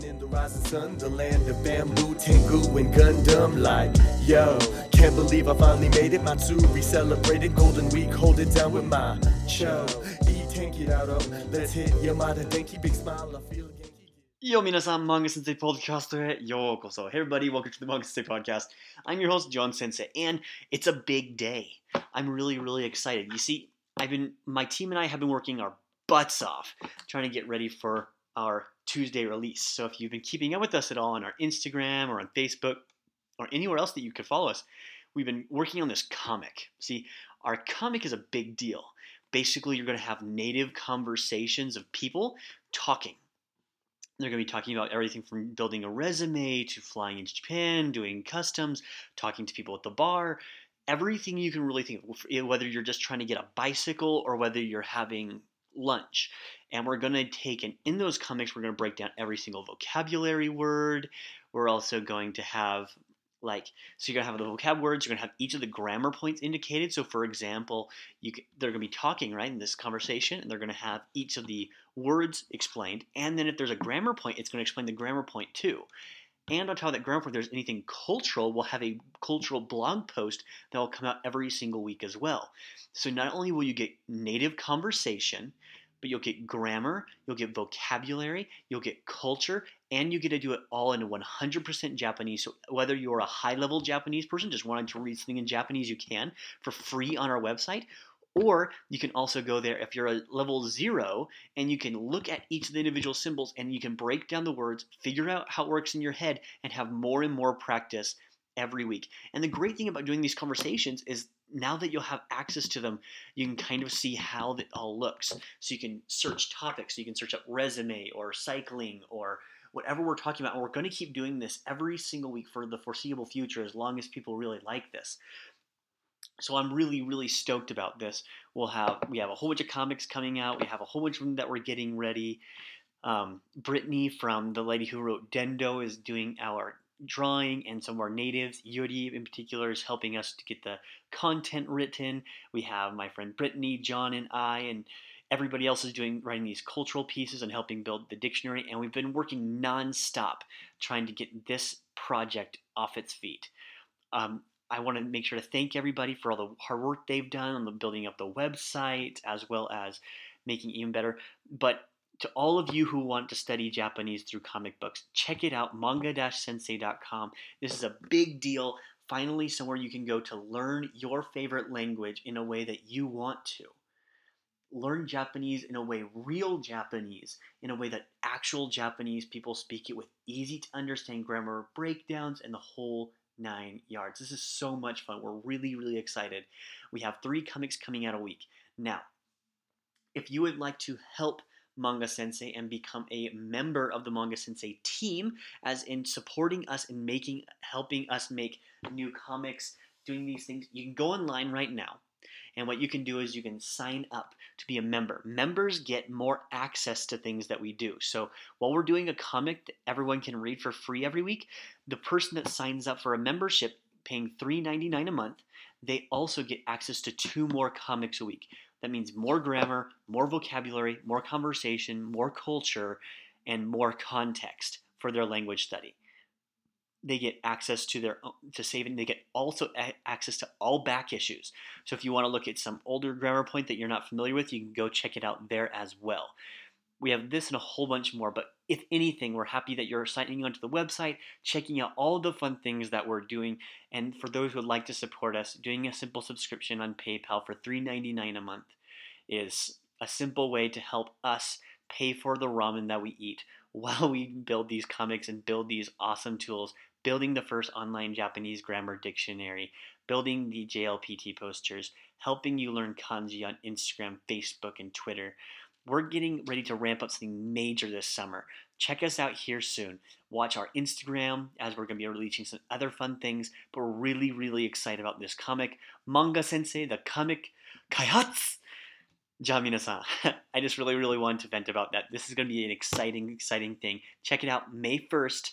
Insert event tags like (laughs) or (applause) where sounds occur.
Living in the rising sun, the land of bamboo, Tengu, and Gundam. Like, yo, can't believe I finally made it. My Tsuri celebrated Golden Week, hold it down with my cho. E tank it out of, let's hit Yamada Denki, big smile, I feel Yo, minasan, Manga Sensei Podcast yo koso. Hey, everybody, welcome to the Manga Sensei Podcast. I'm your host, John Sensei, and it's a big day. I'm really, really excited. You see, I've been, my team and I have been working our butts off trying to get ready for our Tuesday release. So if you've been keeping up with us at all on our Instagram or on Facebook or anywhere else that you could follow us, we've been working on this comic. See, our comic is a big deal. Basically, you're going to have native conversations of people talking they're going to be talking about everything from building a resume to flying into Japan, doing customs, talking to people at the bar, everything you can really think of, whether you're just trying to get a bicycle or whether you're having lunch. And we're going to take, and in those comics, we're going to break down every single vocabulary word. We're also going to have like so you're gonna have the vocab words you're gonna have each of the grammar points indicated so for example you can, they're gonna be talking right in this conversation and they're gonna have each of the words explained and then if there's a grammar point it's gonna explain the grammar point too and on top of that grammar if there's anything cultural we'll have a cultural blog post that will come out every single week as well so not only will you get native conversation but you'll get grammar, you'll get vocabulary, you'll get culture, and you get to do it all in 100% Japanese. So whether you're a high level Japanese person just wanting to read something in Japanese, you can for free on our website. Or you can also go there if you're a level zero and you can look at each of the individual symbols and you can break down the words, figure out how it works in your head, and have more and more practice every week. And the great thing about doing these conversations is now that you'll have access to them, you can kind of see how it all looks. So you can search topics. You can search up resume or cycling or whatever we're talking about. And we're going to keep doing this every single week for the foreseeable future as long as people really like this. So I'm really, really stoked about this. We'll have we have a whole bunch of comics coming out. We have a whole bunch of them that we're getting ready. Um, Brittany from the lady who wrote Dendo is doing our drawing and some of our natives. Yuri, in particular, is helping us to get the content written. We have my friend Brittany, John, and I, and everybody else is doing writing these cultural pieces and helping build the dictionary. And we've been working nonstop trying to get this project off its feet. Um, I want to make sure to thank everybody for all the hard work they've done on the building up the website as well as making it even better. But to all of you who want to study Japanese through comic books, check it out, manga-sensei.com. This is a big deal. Finally, somewhere you can go to learn your favorite language in a way that you want to. Learn Japanese in a way, real Japanese, in a way that actual Japanese people speak it with easy to understand grammar breakdowns and the whole nine yards. This is so much fun. We're really, really excited. We have three comics coming out a week. Now, if you would like to help Manga Sensei and become a member of the Manga Sensei team, as in supporting us and making, helping us make new comics, doing these things. You can go online right now. And what you can do is you can sign up to be a member. Members get more access to things that we do. So while we're doing a comic that everyone can read for free every week, the person that signs up for a membership paying $3.99 a month, they also get access to two more comics a week. That means more grammar, more vocabulary, more conversation, more culture, and more context for their language study. They get access to their to saving. They get also access to all back issues. So if you want to look at some older grammar point that you're not familiar with, you can go check it out there as well. We have this and a whole bunch more, but if anything, we're happy that you're signing onto the website, checking out all the fun things that we're doing. And for those who would like to support us, doing a simple subscription on PayPal for $3.99 a month is a simple way to help us pay for the ramen that we eat (laughs) while we build these comics and build these awesome tools, building the first online Japanese grammar dictionary, building the JLPT posters, helping you learn kanji on Instagram, Facebook, and Twitter. We're getting ready to ramp up something major this summer. Check us out here soon. Watch our Instagram as we're going to be releasing some other fun things. But we're really, really excited about this comic, Manga Sensei, the comic Kaihatsu. Ja minasan, (laughs) I just really, really wanted to vent about that. This is going to be an exciting, exciting thing. Check it out May 1st